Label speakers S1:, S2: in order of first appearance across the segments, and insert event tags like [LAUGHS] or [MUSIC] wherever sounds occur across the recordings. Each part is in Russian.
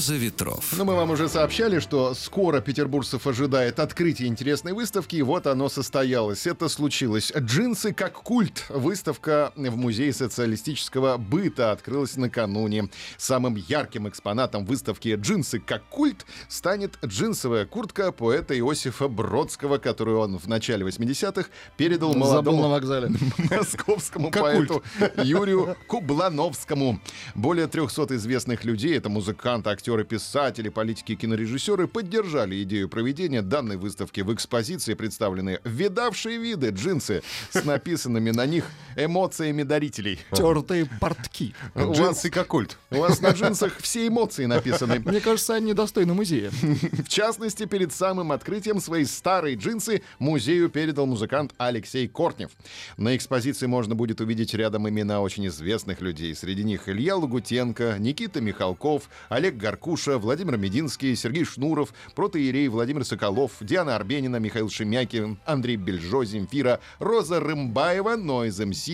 S1: Роза ветров.
S2: Ну, мы вам уже сообщали, что скоро петербуржцев ожидает открытие интересной выставки, и вот оно состоялось. Это случилось. «Джинсы как культ». Выставка в Музее социалистического быта открылась накануне. Самым ярким экспонатом выставки «Джинсы как культ» станет джинсовая куртка поэта Иосифа Бродского, которую он в начале 80-х передал молодому
S3: на вокзале.
S2: московскому
S3: Как
S2: поэту Юрию Кублановскому. Более 300 известных людей, это музыканты, актеры, писатели, политики и кинорежиссеры, поддержали идею проведения данной выставки. В экспозиции представлены видавшие виды джинсы с написанными на них эмоциями дарителей.
S3: Тертые портки.
S4: Джинсы как культ.
S2: у вас на джинсах все эмоции написаны.
S3: Мне кажется, они достойны музея.
S2: В частности, перед самым открытием свои старые джинсы музею передал музыкант Алексей Кортнев. На экспозиции можно будет увидеть рядом имена очень известных людей. Среди них Илья Лагутенко, Никита Михалков, Олег Гаркуша, Владимир Мединский, Сергей Шнуров, протоиерей Владимир Соколов, Диана Арбенина, Михаил Шемякин, Андрей Бельжо, Земфира, Роза Рымбаева, Нойз МС,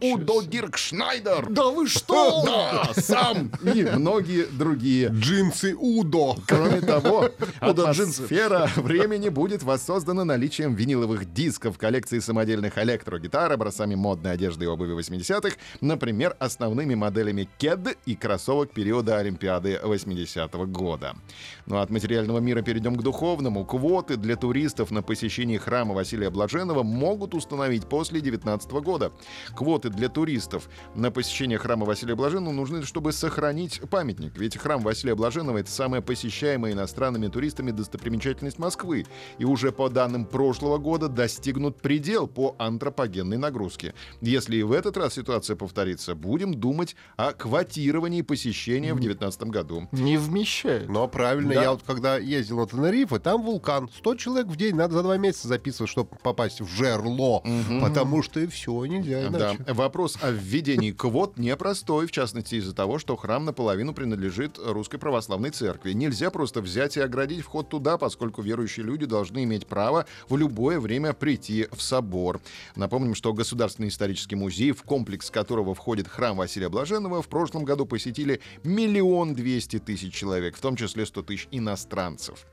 S2: Удо
S3: себе.
S2: Диркшнайдер.
S3: Да вы что? [LAUGHS]
S2: Да, сам и многие другие.
S4: Джинсы Удо.
S2: Кроме того, [LAUGHS]
S3: Удо
S2: атмосфера времени будет воссоздана наличием виниловых дисков коллекции самодельных электрогитар, образцами модной одежды и обуви 80-х, например, основными моделями кед и кроссовок периода Олимпиады 80-го года. Ну а от материального мира перейдем к духовному. Квоты для туристов на посещение храма Василия Блаженного могут установить после 2019 года. Квоты для туристов на посещение храма Василия Блаженного нужны, чтобы сохранить памятник. Ведь храм Василия Блаженного — это самая посещаемая иностранными туристами достопримечательность Москвы. И уже по данным прошлого года достигнут предел по антропогенной нагрузке. Если и в этот раз ситуация повторится, будем думать о квотировании посещения в 2019 году.
S3: Не вмещает.
S4: Но правильно,
S2: Да.
S4: я вот когда ездил на Тенерифе, там вулкан. 100 человек в день, надо за два месяца записывать, чтобы попасть в жерло. Потому что и все, нельзя
S2: Да,
S4: иначе.
S2: вопрос о введении квот непростой, в частности из-за того, что храм наполовину принадлежит Русской Православной Церкви. Нельзя просто взять и оградить вход туда, поскольку верующие люди должны иметь право в любое время прийти в собор. Напомним, что Государственный исторический музей, в комплекс которого входит храм Василия Блаженного, в прошлом году посетили миллион двести тысяч человек, в том числе 100 тысяч иностранцев.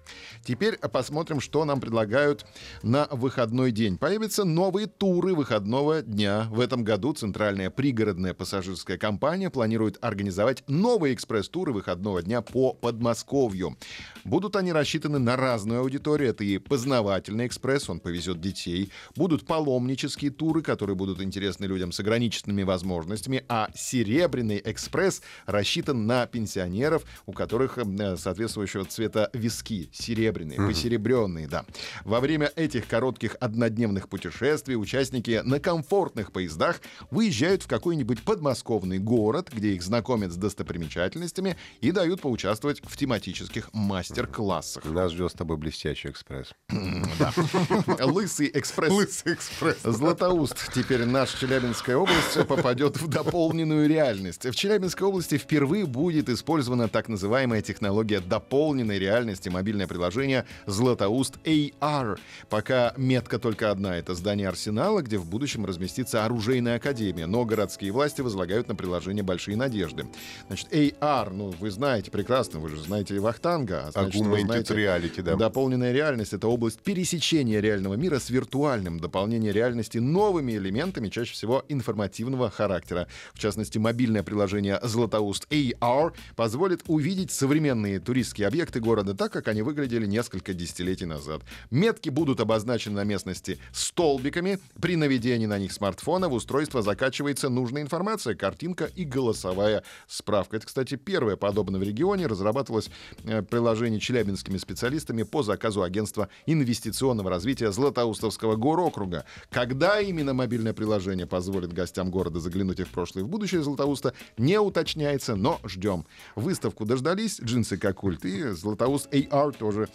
S2: Теперь посмотрим, что нам предлагают на выходной день. Появятся новые туры выходного дня. В этом году Центральная пригородная пассажирская компания планирует организовать новые экспресс-туры выходного дня по Подмосковью. Будут они рассчитаны на разную аудиторию. Это и познавательный экспресс, он повезет детей. Будут паломнические туры, которые будут интересны людям с ограниченными возможностями. А серебряный экспресс рассчитан на пенсионеров, у которых э, соответствующего цвета виски. Серебряные, посеребренные, да. Во время этих коротких однодневных путешествий участники на комфортных поездах выезжают в какой-нибудь подмосковный город, где их знакомят с достопримечательностями и дают поучаствовать в тематических мастер-классах.
S4: Нас ждет с тобой блестящий экспресс. [LAUGHS]
S2: Лысый экспресс.
S4: Лысый экспресс.
S2: Златоуст. Теперь наша Челябинская область попадет в дополненную реальность. В Челябинской области впервые будет использована так называемая технология дополненной реальности, мобильное приложение Златоуст AR. Пока метка только одна — это здание Арсенала, где в будущем разместится оружейная академия. Но городские власти возлагают на приложение большие надежды. Значит, AR, ну, вы знаете прекрасно, вы же знаете Вахтанга. а значит,
S4: Augmented
S2: знаете-
S4: reality, да.
S2: Дополненная реальность — это область пересечения реального мира с виртуальным, дополнение реальности новыми элементами, чаще всего информативного характера. В частности, мобильное приложение «Златоуст AR» позволит увидеть современные туристские объекты города так, как они выглядели несколько десятилетий назад. Метки будут обозначены на местности столбиками. При наведении на них смартфона в устройство закачивается нужная информация, картинка и голосовая справка. Это, кстати, первое подобное в регионе. Разрабатывалось э, приложение челябинскими специалистами по заказу агентства инвестиционного развития Златоустовского горокруга. Когда именно мобильное приложение позволит гостям города заглянуть и в прошлое, и в будущее Златоуста, не уточняется, но ждем. Выставку дождались дождались, джинсы как культ, и Златоуст AR тоже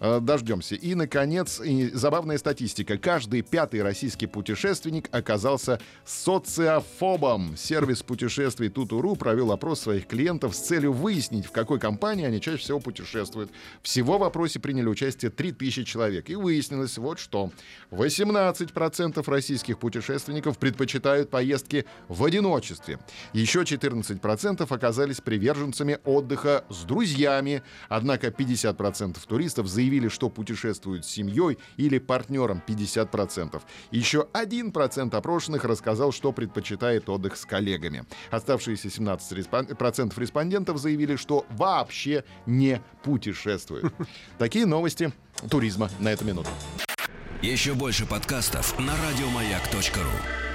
S2: э, дождемся. И, наконец, и забавная статистика. Каждый пятый российский путешественник оказался социофобом. Сервис путешествий Тутуру провел опрос своих клиентов с целью выяснить, в какой компании они чаще всего путешествуют. Всего в опросе приняли участие 3000 человек. И выяснилось вот что. 18% российских путешественников предпочитают поездки в одиночестве. Еще 14% оказались приверженцами отдыха с друзьями. Однако 50% туристов заявили, что путешествуют с семьей или партнером 50%. Еще 1% опрошенных рассказал, что предпочитает отдых с коллегами. Оставшиеся 17% респондентов заявили, что вообще не путешествуют. [LAUGHS] Такие новости туризма на эту минуту.
S1: Еще больше подкастов на радиомаяк.ру.